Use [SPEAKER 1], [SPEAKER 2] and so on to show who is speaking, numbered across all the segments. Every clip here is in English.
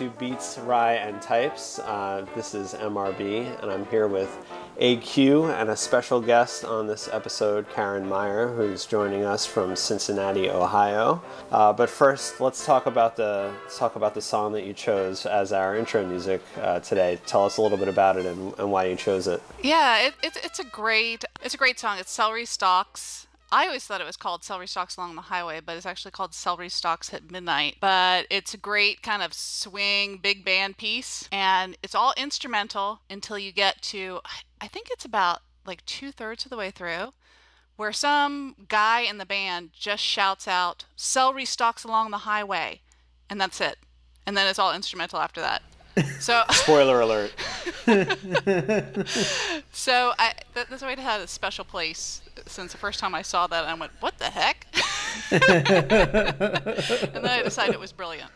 [SPEAKER 1] to Beats, Rye, and Types. Uh, this is MRB, and I'm here with AQ and a special guest on this episode, Carin Meier, who's joining us from Cincinnati, Ohio. Uh, but first, let's talk about the let's talk about the song that you chose as our intro music uh, today. Tell us a little bit about it and, and why you chose it.
[SPEAKER 2] Yeah, it, it, it's a great it's a great song. It's Celery Stalks I always thought it was called Celery Stalks Along the Highway, but it's actually called Celery Stalks at Midnight. But it's a great kind of swing big band piece, and it's all instrumental until you get to, I think it's about like two thirds of the way through, where some guy in the band just shouts out, Celery Stalks Along the Highway, and that's it. And then it's all instrumental after that. So
[SPEAKER 1] spoiler alert.
[SPEAKER 2] so I that, that's why it had a special place since the first time I saw that. I went, "What the heck?" and then I decided it was brilliant.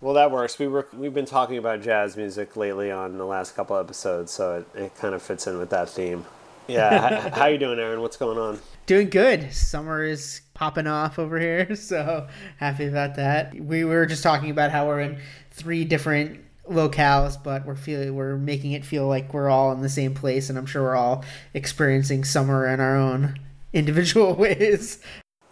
[SPEAKER 1] well, that works. We were we've been talking about jazz music lately on the last couple episodes, so it, it kind of fits in with that theme. Yeah, how, how you doing, Aaron? What's going on?
[SPEAKER 3] Doing good. Summer is popping off over here, so happy about that. We were just talking about how we're in three different locales, but we're feeling we're making it feel like we're all in the same place, and I'm sure we're all experiencing summer in our own individual ways.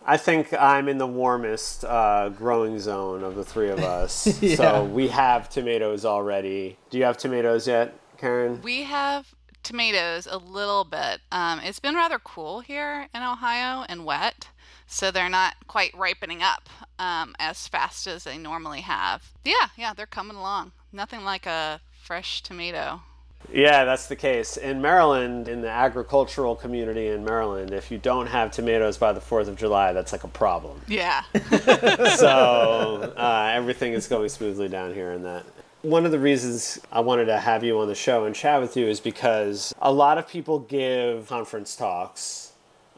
[SPEAKER 1] I think I'm in the warmest uh, growing zone of the three of us. yeah. So we have tomatoes already. Do you have tomatoes yet, Carin?
[SPEAKER 2] We have tomatoes a little bit. Um, it's been rather cool here in Ohio and wet so they're not quite ripening up um, as fast as they normally have. Yeah, yeah, they're coming along. Nothing like a fresh tomato.
[SPEAKER 1] Yeah, that's the case. In Maryland, in the agricultural community in Maryland, if you don't have tomatoes by the 4th of July, that's like a problem.
[SPEAKER 2] Yeah.
[SPEAKER 1] so uh, everything is going smoothly down here in that. One of the reasons I wanted to have you on the show and chat with you is because a lot of people give conference talks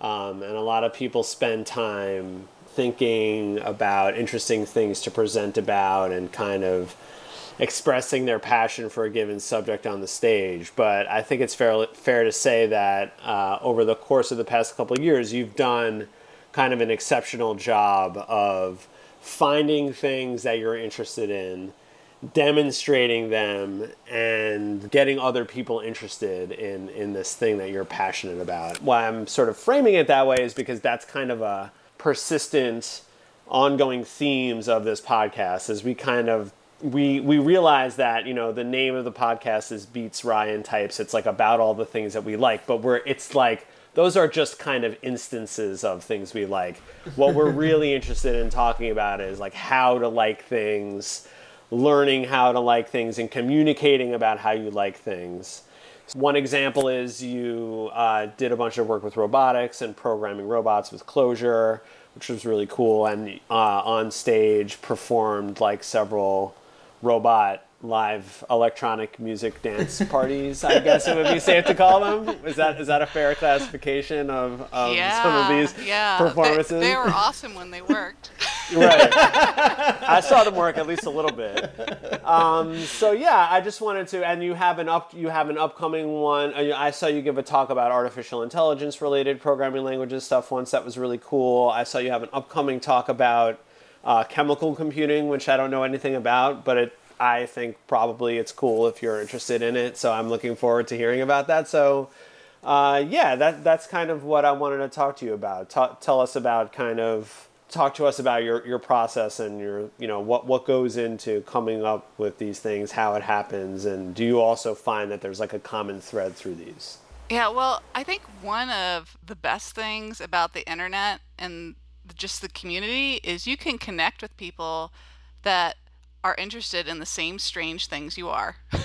[SPEAKER 1] um, and a lot of people spend time thinking about interesting things to present about and kind of expressing their passion for a given subject on the stage. But I think it's fair, fair to say that uh, over the course of the past couple years, you've done kind of an exceptional job of finding things that you're interested in demonstrating them and getting other people interested in in this thing that you're passionate about. Why I'm sort of framing it that way is because that's kind of a persistent ongoing themes of this podcast as we kind of we we realize that you know the name of the podcast is beats rye and types it's like about all the things that we like but we're it's like those are just kind of instances of things we like what we're really interested in talking about is like how to like things learning how to like things and communicating about how you like things. One example is you uh, did a bunch of work with robotics and programming robots with Clojure, which was really cool, and uh, on stage performed like several robot live electronic music dance parties. I guess it would be safe to call them. Is that is that a fair classification of, of
[SPEAKER 2] yeah,
[SPEAKER 1] some of these
[SPEAKER 2] yeah.
[SPEAKER 1] performances?
[SPEAKER 2] They, they were awesome when they worked.
[SPEAKER 1] right. I saw them work at least a little bit. Um, so yeah, I just wanted to, and you have an up, you have an upcoming one. I saw you give a talk about artificial intelligence related programming languages stuff once. That was really cool. I saw you have an upcoming talk about uh, chemical computing, which I don't know anything about, but it I think probably it's cool if you're interested in it. So I'm looking forward to hearing about that. So uh, yeah, that that's kind of what I wanted to talk to you about. Tell us about kind of talk to us about your, your process and your you know what what goes into coming up with these things, how it happens, and do you also find that there's like a common thread through these?
[SPEAKER 2] Yeah, well, I think one of the best things about the internet and just the community is you can connect with people that are interested in the same strange things you are.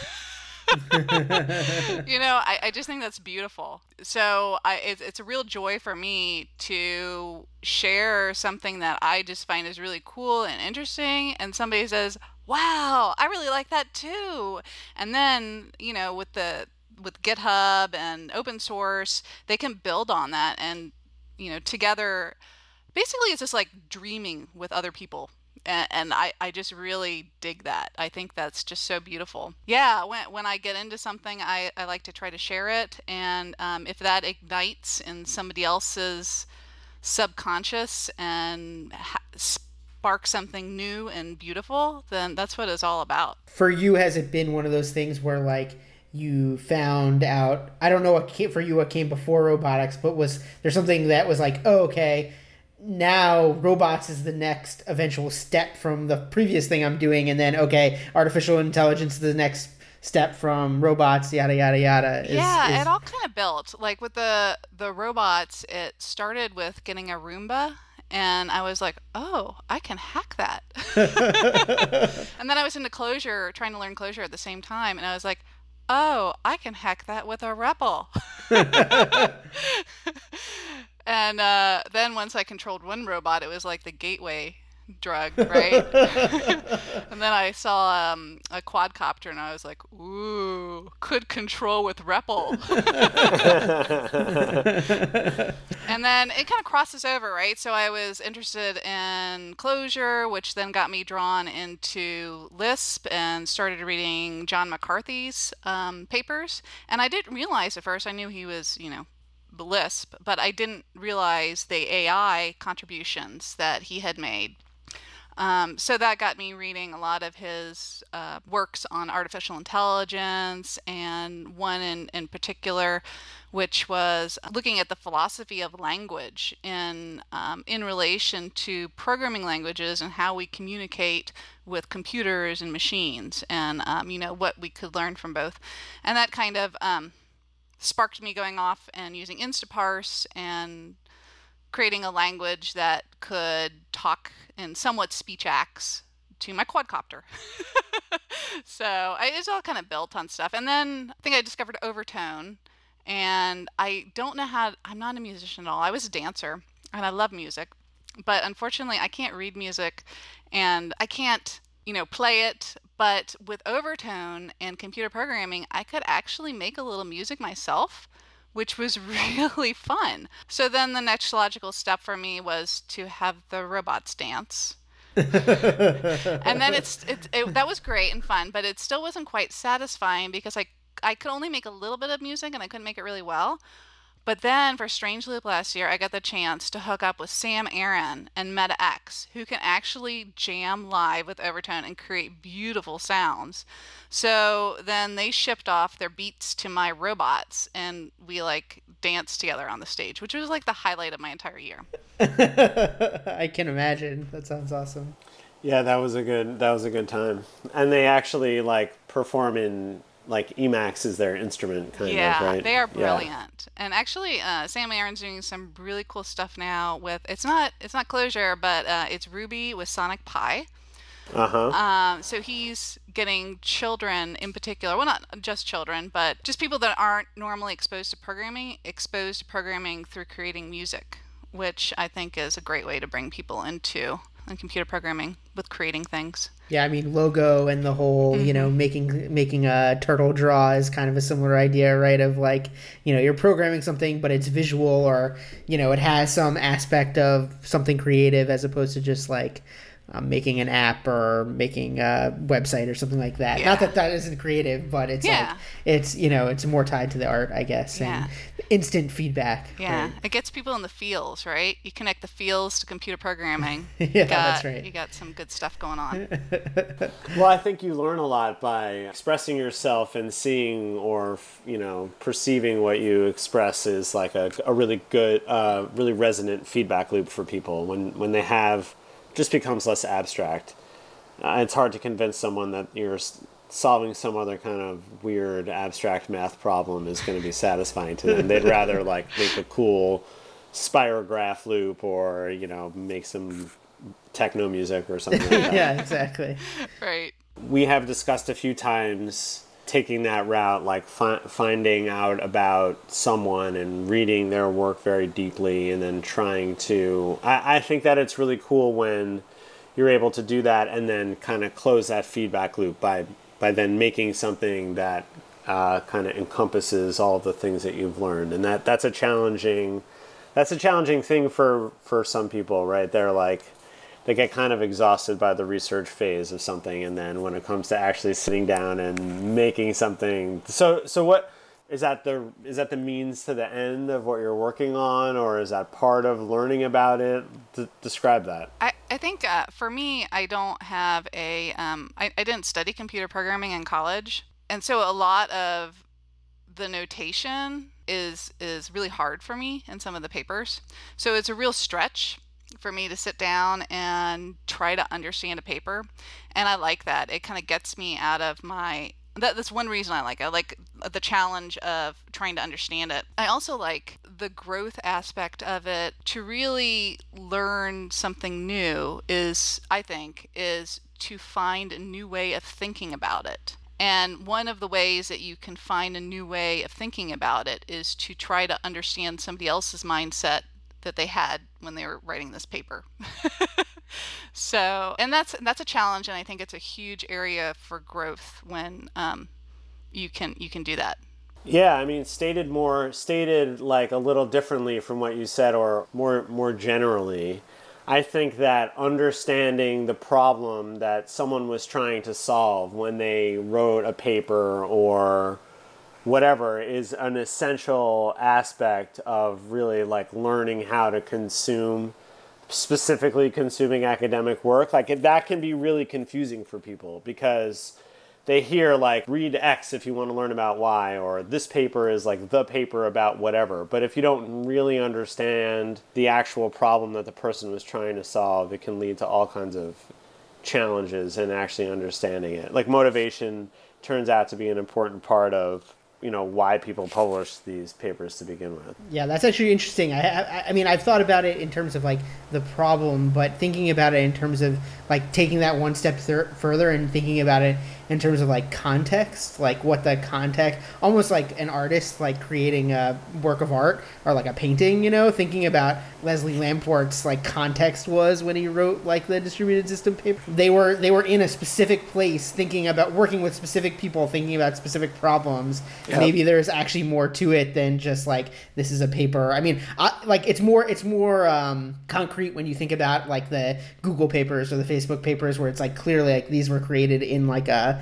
[SPEAKER 2] you know, I, I just think that's beautiful. So I, it's, it's a real joy for me to share something that I just find is really cool and interesting, and somebody says, "Wow, I really like that too." And then, you know, with the with GitHub and open source, they can build on that, and you know, together. Basically, it's just like dreaming with other people and, and I, I just really dig that. I think that's just so beautiful. Yeah, when, when I get into something, I, I like to try to share it. And um, if that ignites in somebody else's subconscious and ha- spark something new and beautiful, then that's what it's all about.
[SPEAKER 3] For you, has it been one of those things where like you found out? I don't know what came for you. What came before robotics, but was there something that was like, oh, okay, now robots is the next eventual step from the previous thing I'm doing, and then okay, artificial intelligence is the next step from robots, yada yada yada.
[SPEAKER 2] Is, yeah, is... it all kind of built. Like with the the robots, it started with getting a Roomba, and I was like, oh, I can hack that. and then I was into Clojure, trying to learn Clojure at the same time, and I was like, oh, I can hack that with a REPL. and uh, then once I controlled one robot, it was like the gateway drug, right? and then I saw um, a quadcopter, and I was like, "Ooh, could control with REPL." and then it kind of crosses over, right? So I was interested in Clojure, which then got me drawn into Lisp and started reading John McCarthy's um, papers. And I didn't realize at first. I knew he was, you know, Lisp, but I didn't realize the AI contributions that he had made. Um, so that got me reading a lot of his uh, works on artificial intelligence, and one in, in particular, which was looking at the philosophy of language in um, in relation to programming languages and how we communicate with computers and machines, and um, you know what we could learn from both, and that kind of um, sparked me going off and using Instaparse and creating a language that could talk in somewhat speech acts to my quadcopter. so I, it's all kind of built on stuff. And then I think I discovered Overtone, and I don't know how. I'm not a musician at all. I was a dancer, and I love music, but unfortunately, I can't read music, and I can't, you know, play it. But with Overtone and computer programming, I could actually make a little music myself which was really fun. So then the next logical step for me was to have the robots dance. and then it's it, it, that was great and fun, but it still wasn't quite satisfying because I I could only make a little bit of music and I couldn't make it really well. But then for Strange Loop last year, I got the chance to hook up with Sam Aaron and Meta-eX, who can actually jam live with Overtone and create beautiful sounds. So then they shipped off their beats to my robots, and we like danced together on the stage, which was like the highlight of my entire year.
[SPEAKER 3] I can imagine. That sounds awesome.
[SPEAKER 1] Yeah, that was a good that was a good time. And they actually like perform in like Emacs is their instrument kind
[SPEAKER 2] yeah,
[SPEAKER 1] of, right?
[SPEAKER 2] they are brilliant. Yeah. And actually, uh, Sam Aaron's doing some really cool stuff now with it's not it's not Clojure, but uh, it's Ruby with Sonic Pi.
[SPEAKER 1] Uh huh.
[SPEAKER 2] Um, so he's getting children in particular, well, not just children, but just people that aren't normally exposed to programming, exposed to programming through creating music, which I think is a great way to bring people into and computer programming with creating things.
[SPEAKER 3] Yeah, I mean logo and the whole, mm-hmm. you know, mm-hmm. making making a turtle draw is kind of a similar idea, right? Of like, you know, you're programming something but it's visual or, you know, it has some aspect of something creative as opposed to just like um, making an app or making a website or something like that. Yeah. Not that that isn't creative, but it's yeah. like it's you know it's more tied to the art, I guess, yeah. and instant feedback.
[SPEAKER 2] Yeah, right? it gets people in the feels, right? You connect the feels to computer programming.
[SPEAKER 3] yeah, got, that's right.
[SPEAKER 2] You got some good stuff going on.
[SPEAKER 1] well, I think you learn a lot by expressing yourself and seeing or you know perceiving what you express is like a, a really good, uh, really resonant feedback loop for people when when they have just becomes less abstract. Uh, it's hard to convince someone that you're solving some other kind of weird abstract math problem is going to be satisfying to them. They'd rather like make a cool spirograph loop or you know make some techno music or something like that.
[SPEAKER 3] yeah, exactly.
[SPEAKER 2] right.
[SPEAKER 1] We have discussed a few times taking that route, like fi- finding out about someone and reading their work very deeply, and then trying to. I, I think that it's really cool when you're able to do that and then kind of close that feedback loop by by then making something that uh, kind of encompasses all of the things that you've learned, and that that's a challenging that's a challenging thing for for some people, right? They're like they get kind of exhausted by the research phase of something and then when it comes to actually sitting down and making something so so what is that the is that the means to the end of what you're working on or is that part of learning about it? D- describe that.
[SPEAKER 2] I, I think uh, for me i don't have a um, I, I didn't study computer programming in college and so a lot of the notation is is really hard for me in some of the papers. So it's a real stretch for me to sit down and try to understand a paper and i like that it kind of gets me out of my that, that's one reason I like it. I like the challenge of trying to understand it. I also like the growth aspect of it. To really learn something new is, I think, is to find a new way of thinking about it. And one of the ways that you can find a new way of thinking about it is to try to understand somebody else's mindset that they had when they were writing this paper. so, and that's that's a challenge, and I think it's a huge area for growth when um, you can you can do that.
[SPEAKER 1] Yeah, I mean, stated more, stated like a little differently from what you said, or more more generally. I think that understanding the problem that someone was trying to solve when they wrote a paper or whatever is an essential aspect of really like learning how to consume specifically consuming academic work. Like that can be really confusing for people because they hear like read x if you want to learn about y or this paper is like the paper about whatever. But if you don't really understand the actual problem that the person was trying to solve it can lead to all kinds of challenges in actually understanding it. Like motivation turns out to be an important part of you know why people publish these papers to begin with.
[SPEAKER 3] Yeah, that's actually interesting. I, I, I mean, I've thought about it in terms of like the problem, but thinking about it in terms of like taking that one step further and thinking about it in terms of like context, like what the context, almost like an artist like creating a work of art or like a painting, you know, thinking about Leslie Lamport's like context was when he wrote like the distributed system paper. They were they were in a specific place thinking about working with specific people, thinking about specific problems. Yep. Maybe there's actually more to it than just like this is a paper. I mean, I, like it's more it's more um, concrete when you think about like the Google papers or the Facebook papers where it's like clearly like these were created in like a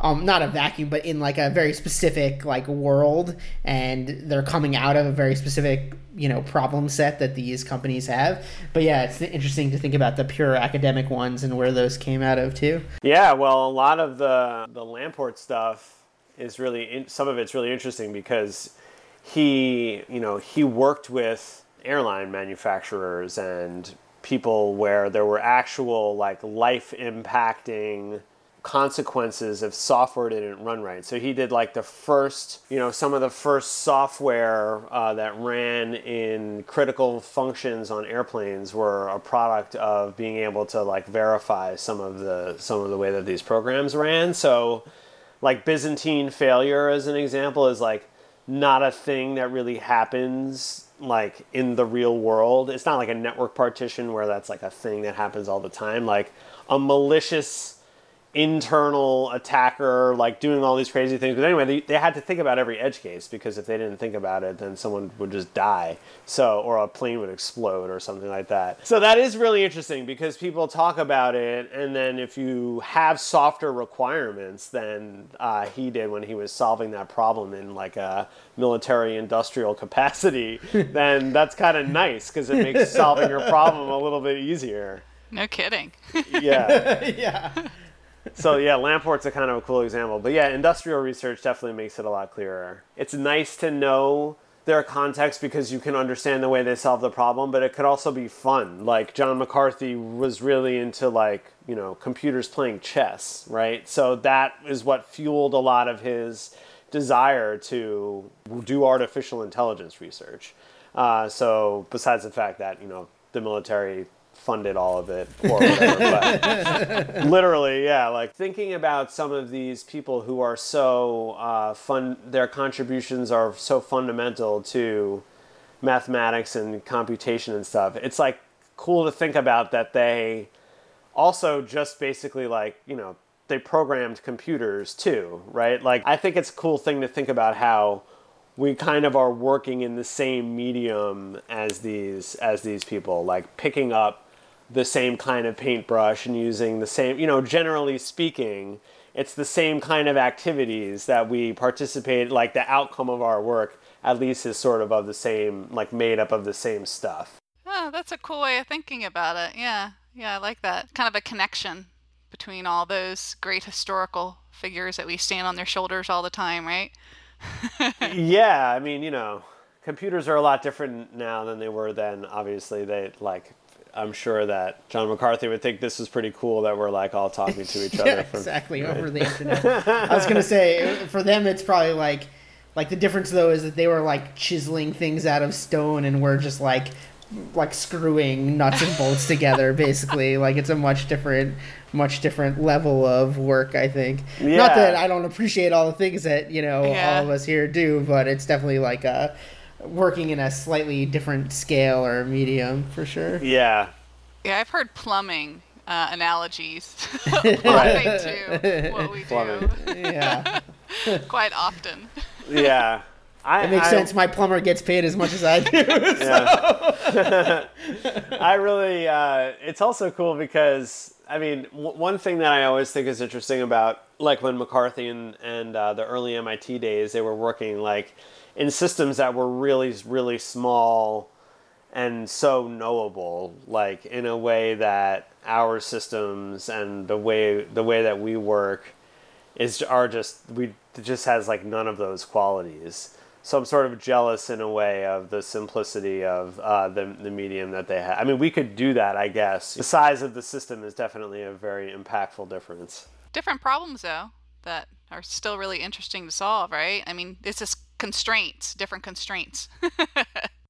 [SPEAKER 3] um, not a vacuum, but in like a very specific like world, and they're coming out of a very specific you know problem set that these companies have. But yeah, it's interesting to think about the pure academic ones and where those came out of too.
[SPEAKER 1] Yeah, well, a lot of the the Lamport stuff is really in, some of it's really interesting because he you know he worked with airline manufacturers and people where there were actual like life impacting consequences if software didn't run right. So he did like the first, you know, some of the first software uh, that ran in critical functions on airplanes were a product of being able to like verify some of the some of the way that these programs ran. So like Byzantine failure as an example is like not a thing that really happens like in the real world. It's not like a network partition where that's like a thing that happens all the time. Like a malicious internal attacker like doing all these crazy things. But anyway they, they had to think about every edge case because if they didn't think about it then someone would just die. So or a plane would explode or something like that. So that is really interesting because people talk about it and then if you have softer requirements than uh, he did when he was solving that problem in like a military industrial capacity then that's kind of nice because it makes solving your problem a little bit easier.
[SPEAKER 2] No kidding.
[SPEAKER 1] Yeah.
[SPEAKER 3] Yeah
[SPEAKER 1] so yeah, Lamport's a kind of a cool example. But yeah, industrial research definitely makes it a lot clearer. It's nice to know their context because you can understand the way they solve the problem, but it could also be fun. Like John McCarthy was really into like, you know, computers playing chess, right? So that is what fueled a lot of his desire to do artificial intelligence research. Uh, so besides the fact that, you know, the military funded all of it or whatever. but literally, yeah, like thinking about some of these people who are so uh, fun, their contributions are so fundamental to mathematics and computation and stuff. It's like cool to think about that they also just basically like, you know, they programmed computers too, right? Like, I think it's a cool thing to think about how we kind of are working in the same medium as these as these people like picking up the same kind of paintbrush and using the same, you know, generally speaking, it's the same kind of activities that we participate like the outcome of our work at least is sort of of the same like made up of the same stuff
[SPEAKER 2] Oh, that's a cool way of thinking about it. Yeah. Yeah, I like that. Kind of a connection between all those great historical figures that we stand on their shoulders all the time, right?
[SPEAKER 1] yeah i mean you know computers are a lot different now than they were then obviously they like i'm sure that john mccarthy would think this is pretty cool that we're like all talking to each other
[SPEAKER 3] yeah,
[SPEAKER 1] from
[SPEAKER 3] exactly over the internet. I was gonna say for them, it's probably like like the difference though is that they were like chiseling things out of stone, and we're just like like screwing nuts and bolts together. Basically, like it's a much different much different level of work. I think.
[SPEAKER 1] yeah.
[SPEAKER 3] Not that I don't appreciate all the things that you know
[SPEAKER 2] Yeah.
[SPEAKER 3] all of us here do, but it's definitely like a working in a slightly different scale or medium for sure.
[SPEAKER 1] yeah
[SPEAKER 2] Yeah, I've heard plumbing uh, analogies apply to what we
[SPEAKER 1] Plumbing.
[SPEAKER 2] do
[SPEAKER 3] Yeah,
[SPEAKER 2] quite often.
[SPEAKER 1] yeah I,
[SPEAKER 3] it makes
[SPEAKER 1] I-
[SPEAKER 3] sense. My plumber gets paid as much as I do.
[SPEAKER 1] Yeah. I really, uh, it's also cool because, I mean, w- one thing that I always think is interesting about, like when McCarthy and, and uh, the early MIT days, they were working like in systems that were really, really small and so knowable, like in a way that our systems and the way the way that we work is are just we just has like none of those qualities. So I'm sort of jealous in a way of the simplicity of uh, the the medium that they have. I mean, we could do that, I guess. The size of the system is definitely a very impactful difference.
[SPEAKER 2] Different problems, though, that are still really interesting to solve, right? I mean, it's just constraints, different constraints.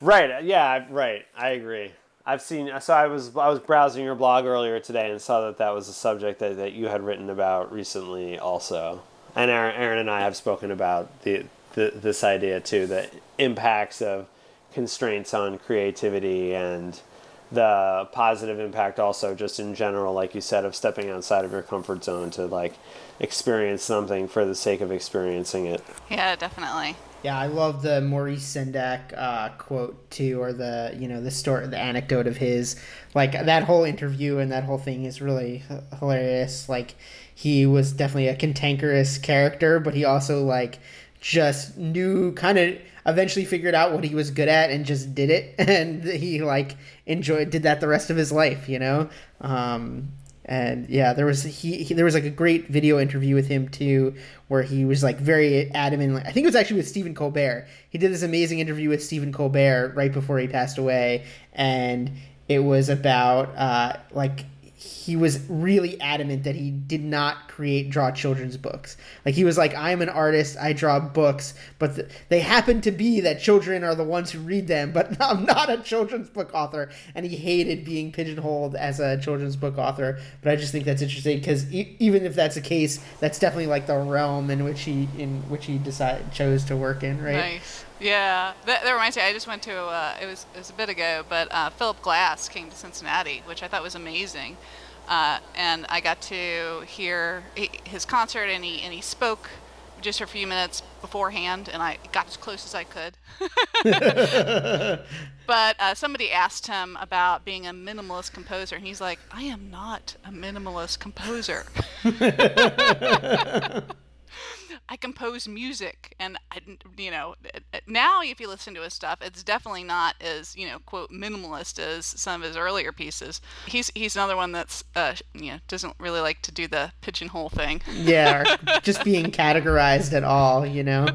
[SPEAKER 1] Right. Uh, yeah. Right. I agree. I've seen. Uh, so I was I was browsing your blog earlier today and saw that that was a subject that, that you had written about recently, also. And Aaron, Aaron and I have spoken about the, the this idea too, the impacts of constraints on creativity and the positive impact also just in general like you said of stepping outside of your comfort zone to like experience something for the sake of experiencing it
[SPEAKER 2] yeah, definitely.
[SPEAKER 3] Yeah, I love the Maurice Sendak uh, quote too, or the you know the story, the anecdote of his. Like that whole interview and that whole thing is really hilarious. Like he was definitely a cantankerous character, but he also like just knew kind of eventually figured out what he was good at and just did it, and he like enjoyed did that the rest of his life. You know. Um, and yeah there was he, he there was like a great video interview with him too where he was like very adamant like, i think it was actually with stephen colbert. He did this amazing interview with stephen colbert right before he passed away and it was about uh like he was really adamant that he did not create draw children's books. Like he was like i'm an artist i draw books but th- they happen to be that children are the ones who read them but i'm not a children's book author. And he hated being pigeonholed as a children's book author but i just think that's interesting because e- even if that's the case that's definitely like the realm in which he in which he decided chose to work in right?
[SPEAKER 2] Nice. Yeah, that, that reminds me. I just went to uh, it was it was a bit ago, but uh, Philip Glass came to Cincinnati, which I thought was amazing, uh, and I got to hear his concert, and he and he spoke just for a few minutes beforehand, and I got as close as I could. but uh, somebody asked him about being a minimalist composer, and he's like, "I am not a minimalist composer." I compose music, and I, you know, now if you listen to his stuff, it's definitely not as you know, quote minimalist as some of his earlier pieces. He's he's another one that's uh, you know doesn't really like to do the pigeonhole thing.
[SPEAKER 3] yeah, just being categorized at all, you know.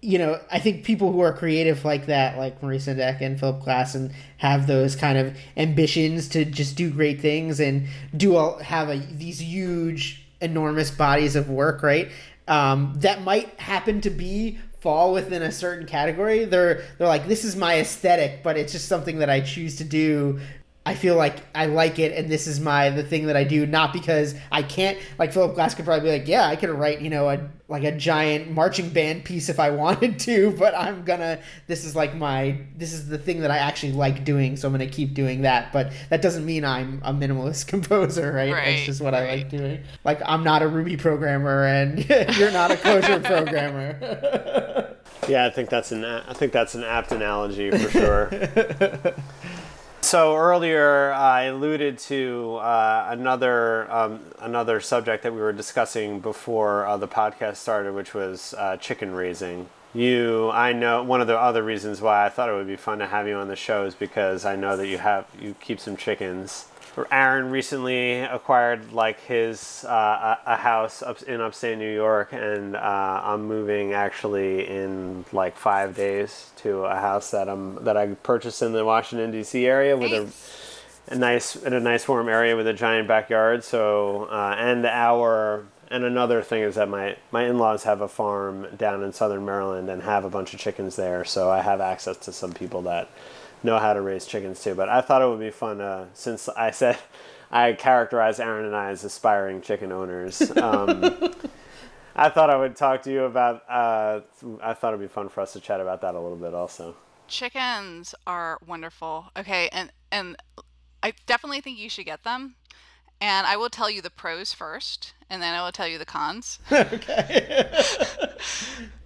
[SPEAKER 3] You know, I think people who are creative like that, like Maurice Sendak and Philip Glass, and have those kind of ambitions to just do great things and do all, have a, these huge, enormous bodies of work, right? Um, that might happen to be fall within a certain category. They're they're like, this is my aesthetic, but it's just something that I choose to do I feel like I like it and this is my the thing that I do not because I can't like Philip Glass could probably be like yeah I could write you know a like a giant marching band piece if I wanted to but I'm gonna this is like my this is the thing that I actually like doing so I'm gonna keep doing that. But that doesn't mean I'm a minimalist composer right,
[SPEAKER 2] Right,
[SPEAKER 3] that's just what I like doing. Like I'm not a Ruby programmer and you're not a Clojure programmer.
[SPEAKER 1] Yeah, I think that's an I think that's an apt analogy for sure. So earlier, I alluded to uh, another um, another subject that we were discussing before uh, the podcast started, which was uh, chicken raising. You, I know one of the other reasons why I thought it would be fun to have you on the show is because I know that you have you keep some chickens. Aaron recently acquired like his uh, a, a house up in upstate New York, and uh, I'm moving actually in like five days to a house that I'm that I purchased in the Washington D.C. area with a a nice in a nice warm area with a giant backyard. So uh, and our and another thing is that my my in-laws have a farm down in southern Maryland and have a bunch of chickens there. So I have access to some people that know how to raise chickens too. But I thought it would be fun uh, since I said I characterized Aaron and I as aspiring chicken owners. Um, I thought I would talk to you about. Uh, I thought it'd be fun for us to chat about that a little bit also.
[SPEAKER 2] Chickens are wonderful. Okay, and and I definitely think you should get them. And I will tell you the pros first, and then I will tell you the cons.
[SPEAKER 3] okay.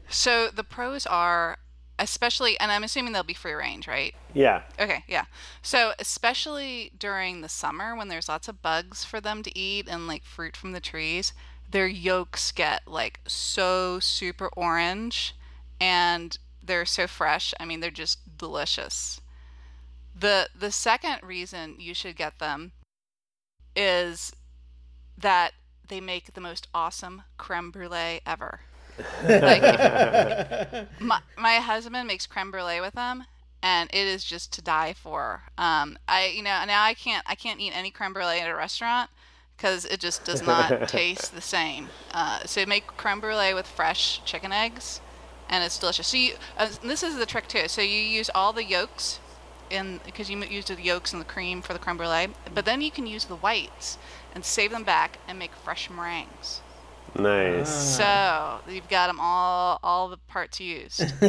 [SPEAKER 2] So the pros are especially and I'm assuming they'll be free range, right?
[SPEAKER 1] Yeah.
[SPEAKER 2] Okay, yeah. So especially during the summer when there's lots of bugs for them to eat and like fruit from the trees, their yolks get like so super orange and they're so fresh. I mean, they're just delicious. The the second reason you should get them is that they make the most awesome creme brulee ever. Like, my, my husband makes creme brulee with them and it is just to die for. Um i you know now i can't i can't eat any creme brulee at a restaurant because it just does not taste the same. Uh, so make creme brulee with fresh chicken eggs and it's delicious. So you uh, this is the trick too. So you use all the yolks in because you use the yolks and the cream for the creme brulee but then you can use the whites and save them back and make fresh meringues
[SPEAKER 1] Nice.
[SPEAKER 2] so you've got them all all the parts used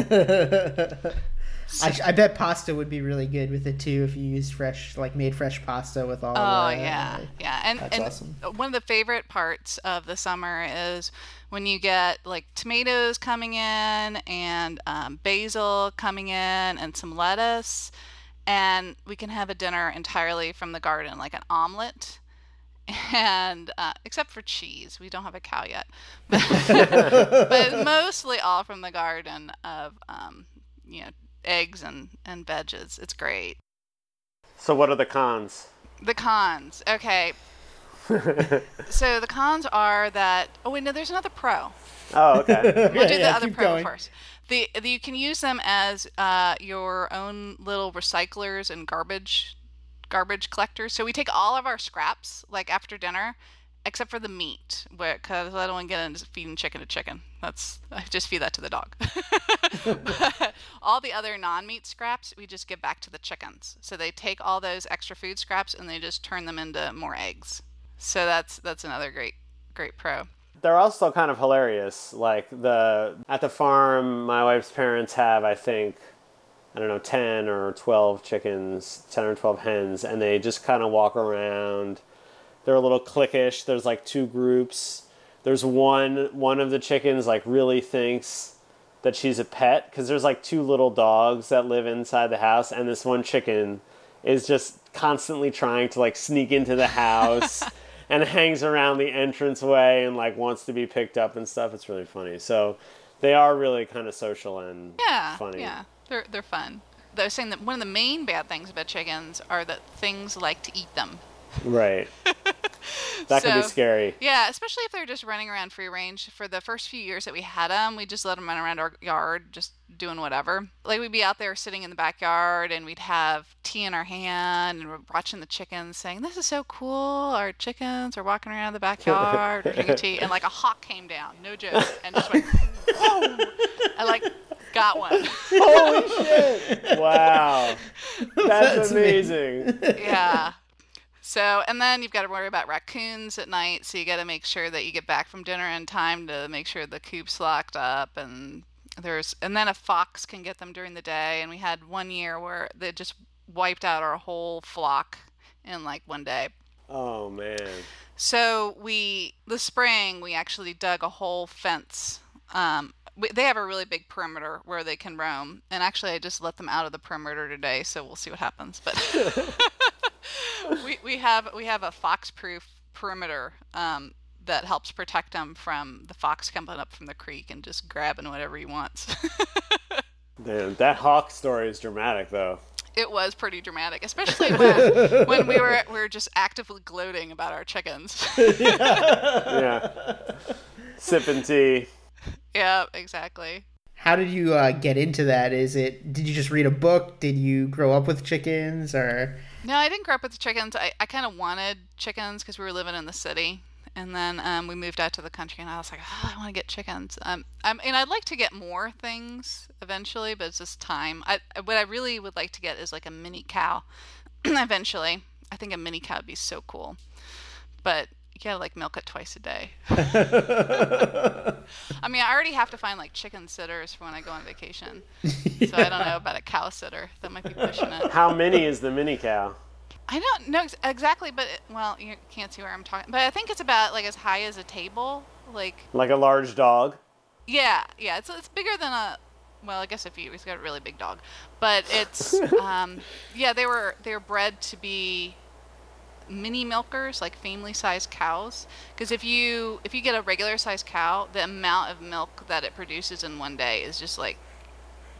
[SPEAKER 3] I, I bet pasta would be really good with it too if you used fresh, like made fresh pasta with all.
[SPEAKER 2] Oh
[SPEAKER 3] the,
[SPEAKER 2] yeah, yeah, and
[SPEAKER 3] That's
[SPEAKER 2] and
[SPEAKER 3] awesome.
[SPEAKER 2] one of the favorite parts of the summer is when you get like tomatoes coming in and um, basil coming in and some lettuce, and we can have a dinner entirely from the garden, like an omelet. And uh, except for cheese, we don't have a cow yet, but mostly all from the garden of um, you know eggs and and veggies. It's great.
[SPEAKER 1] So what are the cons?
[SPEAKER 2] The cons. Okay. so the cons are that oh wait no there's another pro.
[SPEAKER 1] Oh, okay.
[SPEAKER 2] We'll do
[SPEAKER 3] yeah,
[SPEAKER 2] the other pro
[SPEAKER 3] going.
[SPEAKER 2] first. The, the you can use them as uh, your own little recyclers and garbage garbage collectors. So we take all of our scraps like after dinner, except for the meat, because I don't want to get into feeding chicken to chicken. That's I just feed that to the dog. all the other non-meat scraps we just give back to the chickens. So they take all those extra food scraps and they just turn them into more eggs. So that's that's another great great pro.
[SPEAKER 1] They're also kind of hilarious. Like the at the farm, my wife's parents have, I think, I don't know, ten or twelve chickens, ten or twelve hens, and they just kind of walk around. They're a little cliquish. There's like two groups. There's one one of the chickens like really thinks that she's a pet because there's like two little dogs that live inside the house, and this one chicken is just constantly trying to like sneak into the house and hangs around the entranceway and like wants to be picked up and stuff. It's really funny. So they are really kind of social and
[SPEAKER 2] Yeah,
[SPEAKER 1] funny.
[SPEAKER 2] yeah, they're they're fun. I was saying that one of the main bad things about chickens are that things like to eat them.
[SPEAKER 1] Right. that could be scary.
[SPEAKER 2] Yeah, especially if they're just running around free range. For the first few years that we had them, we just let them run around our yard, just doing whatever. Like we'd be out there sitting in the backyard, and we'd have tea in our hand, and we're watching the chickens, saying, "This is so cool! Our chickens are walking around the backyard, drinking tea." And like a hawk came down, no joke, and just went, "Whoa!" I like got one.
[SPEAKER 1] Holy shit! Wow. That's,
[SPEAKER 3] That's
[SPEAKER 1] amazing.
[SPEAKER 2] yeah. So, and then you've got to worry about raccoons at night. So you got to make sure that you get back from dinner in time to make sure the coop's locked up. And there's, and then a fox can get them during the day. And we had one year where they just wiped out our whole flock in like one day.
[SPEAKER 1] Oh man.
[SPEAKER 2] So we, the spring, we actually dug a whole fence Um, they have a really big perimeter where they can roam, and actually, I just let them out of the perimeter today, so we'll see what happens. But we we have we have a fox-proof perimeter um, that helps protect them from the fox coming up from the creek and just grabbing whatever he wants.
[SPEAKER 1] Damn, that hawk story is dramatic, though.
[SPEAKER 2] it was pretty dramatic, especially when, when we were we were just actively gloating about our chickens.
[SPEAKER 1] Yeah. Sipping tea.
[SPEAKER 2] Yeah, exactly.
[SPEAKER 3] How did you uh, get into that? Is it did you just read a book? Did you grow up with chickens or
[SPEAKER 2] No, I didn't grow up with chickens. I, I kind of wanted chickens because we were living in the city. And then um, we moved out to the country, and I was like, oh, I want to get chickens. Um, I'm, and I'd like to get more things eventually, but it's just time. I, what I really would like to get is like a mini cow eventually. I think a mini cow would be so cool. But you gotta like milk it twice a day. I mean, I already have to find like chicken sitters for when I go on vacation. So I don't know about a cow sitter. That might be pushing it.
[SPEAKER 1] How many is the mini cow?
[SPEAKER 2] I don't know ex- exactly, but it, well, you can't see where I'm talking. But I think it's about like as high as a table. Like,
[SPEAKER 1] Like a large dog?
[SPEAKER 2] yeah, yeah, it's it's bigger than a. Well, I guess if you, he's got a really big dog, but it's um, yeah, they were they were bred to be mini milkers, like family-sized cows. Because if you if you get a regular-sized cow, the amount of milk that it produces in one day is just like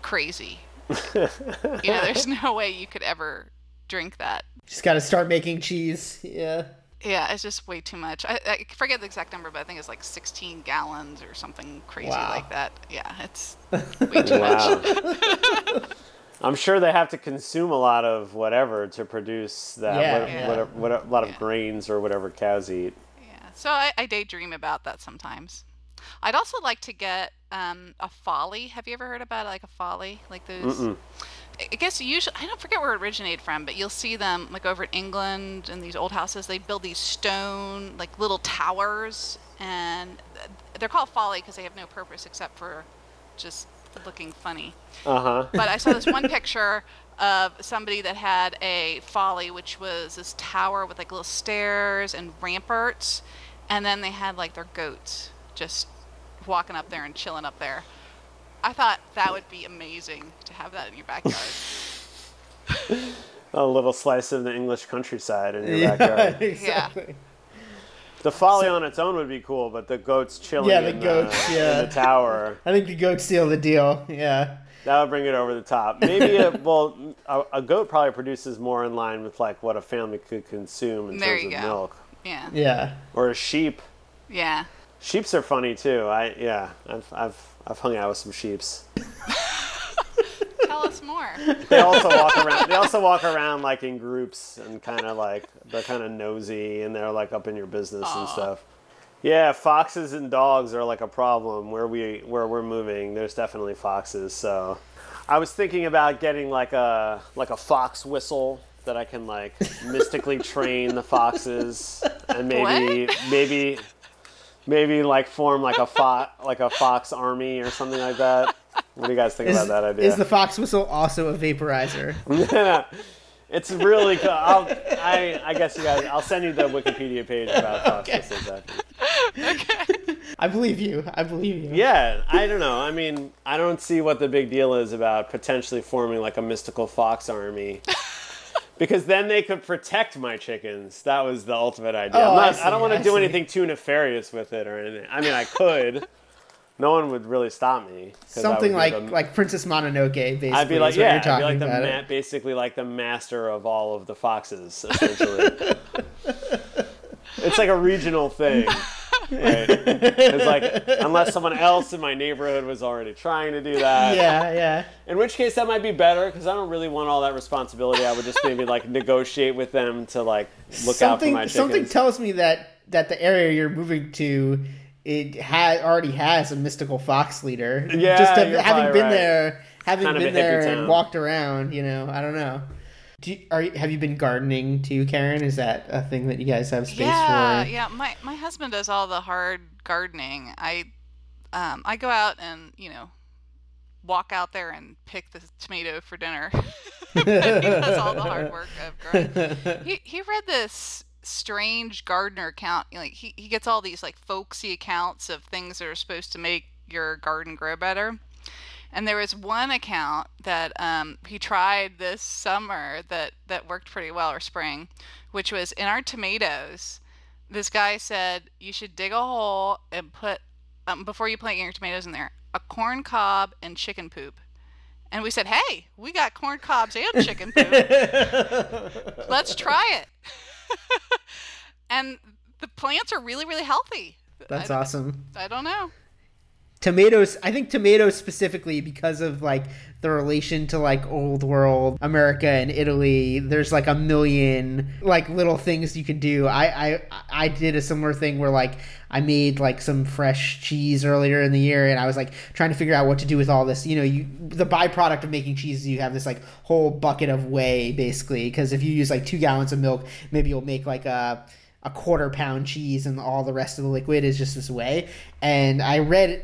[SPEAKER 2] crazy. you know, there's no way you could ever drink that.
[SPEAKER 3] just got to start making cheese? Yeah.
[SPEAKER 2] Yeah, it's just way too much. I, I forget the exact number, but I think it's like 16 gallons or something crazy
[SPEAKER 3] Wow.
[SPEAKER 2] like that. Yeah, it's way too much.
[SPEAKER 1] Wow. I'm sure they have to consume a lot of whatever to produce that.
[SPEAKER 3] Yeah,
[SPEAKER 1] what,
[SPEAKER 3] yeah.
[SPEAKER 1] Whatever, what, a lot of
[SPEAKER 2] Yeah.
[SPEAKER 1] grains or whatever cows eat.
[SPEAKER 2] Yeah, so I, I daydream about that sometimes. I'd also like to get um, a folly. Have you ever heard about like a folly, like those?
[SPEAKER 1] Mm-mm.
[SPEAKER 2] I I guess usually I don't forget where it originated from, but you'll see them like over in England in these old houses. They build these stone like little towers, and they're called folly because they have no purpose except for just looking funny.
[SPEAKER 1] Uh huh.
[SPEAKER 2] But I saw this one picture of somebody that had a folly, which was this tower with like little stairs and ramparts, and then they had like their goats just walking up there and chilling up there. I thought that would be amazing to have that in your backyard.
[SPEAKER 1] A little slice of the English countryside in your
[SPEAKER 3] Yeah,
[SPEAKER 1] backyard.
[SPEAKER 3] exactly.
[SPEAKER 1] The folly on its own would be cool, but the goats chilling
[SPEAKER 3] Yeah, the
[SPEAKER 1] in,
[SPEAKER 3] goats,
[SPEAKER 1] the,
[SPEAKER 3] yeah.
[SPEAKER 1] in the tower,
[SPEAKER 3] I think the goats seal the deal. Yeah.
[SPEAKER 1] that would bring it over the top. Maybe, a, well, a, a goat probably produces more in line with like what a family could consume in
[SPEAKER 2] There
[SPEAKER 1] terms
[SPEAKER 2] you
[SPEAKER 1] of
[SPEAKER 2] go.
[SPEAKER 1] milk.
[SPEAKER 3] Yeah.
[SPEAKER 2] Yeah,
[SPEAKER 1] Or a sheep.
[SPEAKER 2] yeah.
[SPEAKER 1] Sheeps are funny too. I yeah, I've I've I've hung out with some sheeps.
[SPEAKER 2] Tell us more.
[SPEAKER 1] They also walk around. They also walk around like in groups and kind of like they're kind of nosy and they're like up in your business and stuff. Yeah, foxes and dogs are like a problem where we where we're moving. There's definitely foxes. So, I was thinking about getting like a like a fox whistle that I can like mystically train the foxes and maybe maybe maybe like form like a fo- like a fox army or something like that. What do you guys think
[SPEAKER 3] Is,
[SPEAKER 1] about that idea?
[SPEAKER 3] is the fox whistle also a vaporizer?
[SPEAKER 1] it's really cool. I'll, I, I guess you guys. I'll send you the Wikipedia page about fox
[SPEAKER 3] Okay.
[SPEAKER 1] whistles after.
[SPEAKER 3] I believe you. I believe you.
[SPEAKER 1] Yeah, I don't know. I mean, I don't see what the big deal is about potentially forming like a mystical fox army. Because then they could protect my chickens. That was the ultimate idea.
[SPEAKER 3] Oh,
[SPEAKER 1] I'm
[SPEAKER 3] I
[SPEAKER 1] not, I, don't want to do
[SPEAKER 3] see.
[SPEAKER 1] anything too nefarious with it or anything. I mean, I could. No one would really stop me.
[SPEAKER 3] Something like
[SPEAKER 1] the-
[SPEAKER 3] like Princess Mononoke, basically.
[SPEAKER 1] I'd be like, yeah, I'd be like the ma- basically like the master of all of the foxes, essentially. it's like a regional thing. Right? It's like unless someone else in my neighborhood was already trying to do that.
[SPEAKER 3] Yeah, yeah.
[SPEAKER 1] In which case that might be better because I don't really want all that responsibility. I would just maybe like negotiate with them to like look out for
[SPEAKER 3] something
[SPEAKER 1] my chickens.
[SPEAKER 3] something tells me that that the area you're moving to it ha- already has a mystical fox leader.
[SPEAKER 1] Yeah,
[SPEAKER 3] just to,
[SPEAKER 1] you're
[SPEAKER 3] having been
[SPEAKER 1] right.
[SPEAKER 3] there, having
[SPEAKER 1] Kind
[SPEAKER 3] been
[SPEAKER 1] hippie
[SPEAKER 3] there
[SPEAKER 1] town.
[SPEAKER 3] and walked around, you know, I don't know. Do you, are have you been gardening too, Carin? Is that a thing that you guys have space
[SPEAKER 2] yeah,
[SPEAKER 3] for?
[SPEAKER 2] yeah. My my husband does all the hard gardening. I um I go out and you know walk out there and pick the tomato for dinner. but he does all the hard work of growing. He he read this strange gardener account. Like he he gets all these like folksy accounts of things that are supposed to make your garden grow better. And there was one account that um, he tried this summer that, that worked pretty well, or spring, which was in our tomatoes. This guy said you should dig a hole and put, um, before you plant your tomatoes in there, a corn cob and chicken poop. And we said, hey, we got corn cobs and chicken poop. Let's try it. and the plants are really, really healthy.
[SPEAKER 3] That's
[SPEAKER 2] I,
[SPEAKER 3] awesome.
[SPEAKER 2] I don't know
[SPEAKER 3] tomatoes i think tomatoes specifically because of like the relation to like old world america and italy there's like a million like little things you can do. I i i did a similar thing where like i made like some fresh cheese earlier in the year and i was like trying to figure out what to do with all this. You know you the byproduct of making cheese you have this like whole bucket of whey basically because if you use like two gallons of milk maybe you'll make like a a quarter pound cheese and all the rest of the liquid is just this whey and i read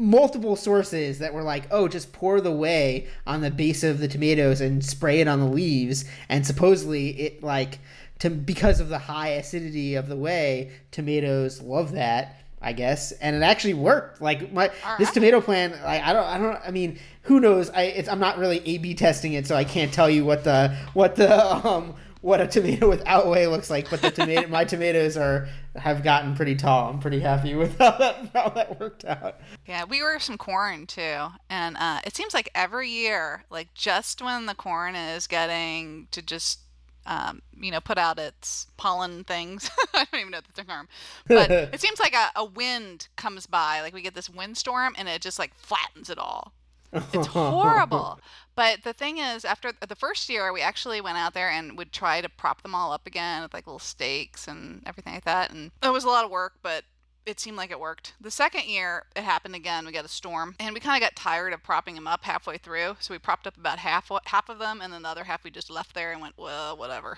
[SPEAKER 3] multiple sources that were like, oh, just pour the whey on the base of the tomatoes and spray it on the leaves. And supposedly it like to because of the high acidity of the whey, tomatoes love that. I guess, and it actually worked. Like my this tomato plant, like I don't, I don't, I mean, who knows? I I'm not really A/B testing it, so I can't tell you what the what the um what a tomato without whey looks like, but the tomato my tomatoes are have gotten pretty tall. I'm pretty happy with how that how that worked out.
[SPEAKER 2] Yeah, we were some corn too, and uh, it seems like every year, like just when the corn is getting to just um, you know, put out its pollen things. I don't even know the term, but it seems like a, a wind comes by. Like we get this windstorm, and it just like flattens it all. It's horrible. But the thing is, after the first year, we actually went out there and would try to prop them all up again with like little stakes and everything like that. And it was a lot of work, but it seemed like it worked. The second year, it happened again. We got a storm, and we kind of got tired of propping them up halfway through. So we propped up about half half of them, and then the other half we just left there and went, well, whatever.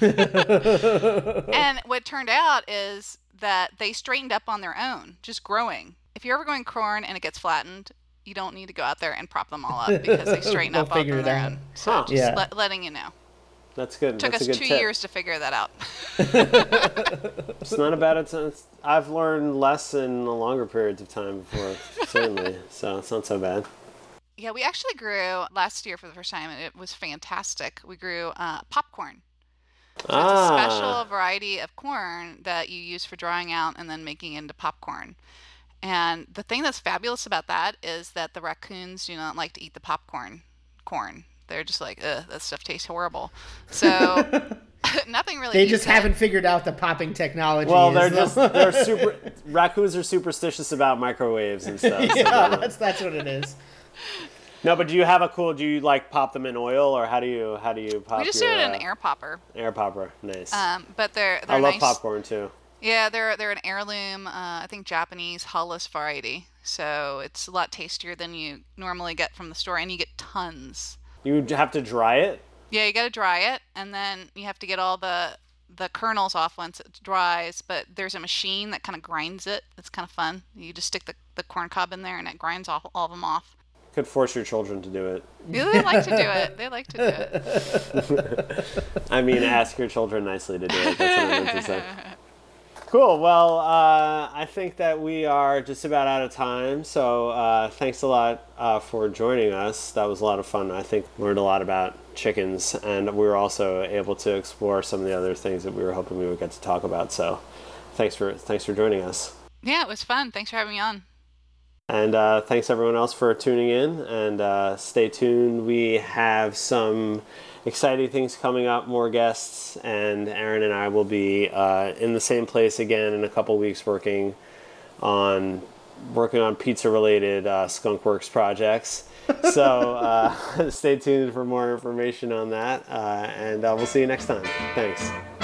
[SPEAKER 2] and what turned out is that they straightened up on their own, just growing. If you're ever going corn and it gets flattened, you don't need to go out there and prop them all up because they straighten up on their own. So huh. just yeah. le- letting you know.
[SPEAKER 1] That's good.
[SPEAKER 2] Took
[SPEAKER 1] That's
[SPEAKER 2] us two
[SPEAKER 1] tip.
[SPEAKER 2] years to figure that out.
[SPEAKER 1] it's not a bad. It's, I've learned less in longer periods of time before, certainly. So it's not so bad.
[SPEAKER 2] Yeah, we actually grew last year for the first time, and it was fantastic. We grew uh, popcorn. So ah. It's a special ah. variety of corn that you use for drying out and then making into popcorn. And the thing that's fabulous about that is that the raccoons do not like to eat the popcorn corn. They're just like, ugh, that stuff tastes horrible. So nothing really.
[SPEAKER 3] They just haven't figured out the popping technology.
[SPEAKER 1] Well, they're just they're super. raccoons are superstitious about microwaves and stuff.
[SPEAKER 3] yeah, so that's that's what it is.
[SPEAKER 1] No, but do you have a cool? Do you like pop them in oil, or how do you how do you pop?
[SPEAKER 2] We just
[SPEAKER 1] your,
[SPEAKER 2] do it in
[SPEAKER 1] uh,
[SPEAKER 2] an air popper.
[SPEAKER 1] Air popper, nice.
[SPEAKER 2] Um, but they're they're
[SPEAKER 1] I love
[SPEAKER 2] nice.
[SPEAKER 1] popcorn too.
[SPEAKER 2] Yeah, they're they're an heirloom, uh, I think Japanese hulless variety. So it's a lot tastier than you normally get from the store, and you get tons.
[SPEAKER 1] You have to dry it.
[SPEAKER 2] Yeah, you got to dry it, and then you have to get all the the kernels off once it dries. But there's a machine that kind of grinds it. It's kind of fun. You just stick the, the corn cob in there, and it grinds all, all of them off.
[SPEAKER 1] Could force your children to do it.
[SPEAKER 2] Yeah, they like to do it. They like to do
[SPEAKER 1] it. I mean, ask your children nicely to do it. That's what I meant to say. Cool. Well, uh, I think that we are just about out of time. So uh, thanks a lot uh, for joining us. That was a lot of fun. I think learned a lot about chickens, and we were also able to explore some of the other things that we were hoping we would get to talk about. So thanks for thanks for joining us.
[SPEAKER 2] Yeah, it was fun. Thanks for having me on.
[SPEAKER 1] And uh, thanks everyone else for tuning in. And uh, stay tuned. We have some exciting things coming up, more guests, and Aaron and I will be uh, in the same place again in a couple weeks working on working on pizza related uh, Skunkworks projects. So uh, stay tuned for more information on that, uh, and uh, we'll see you next time. Thanks.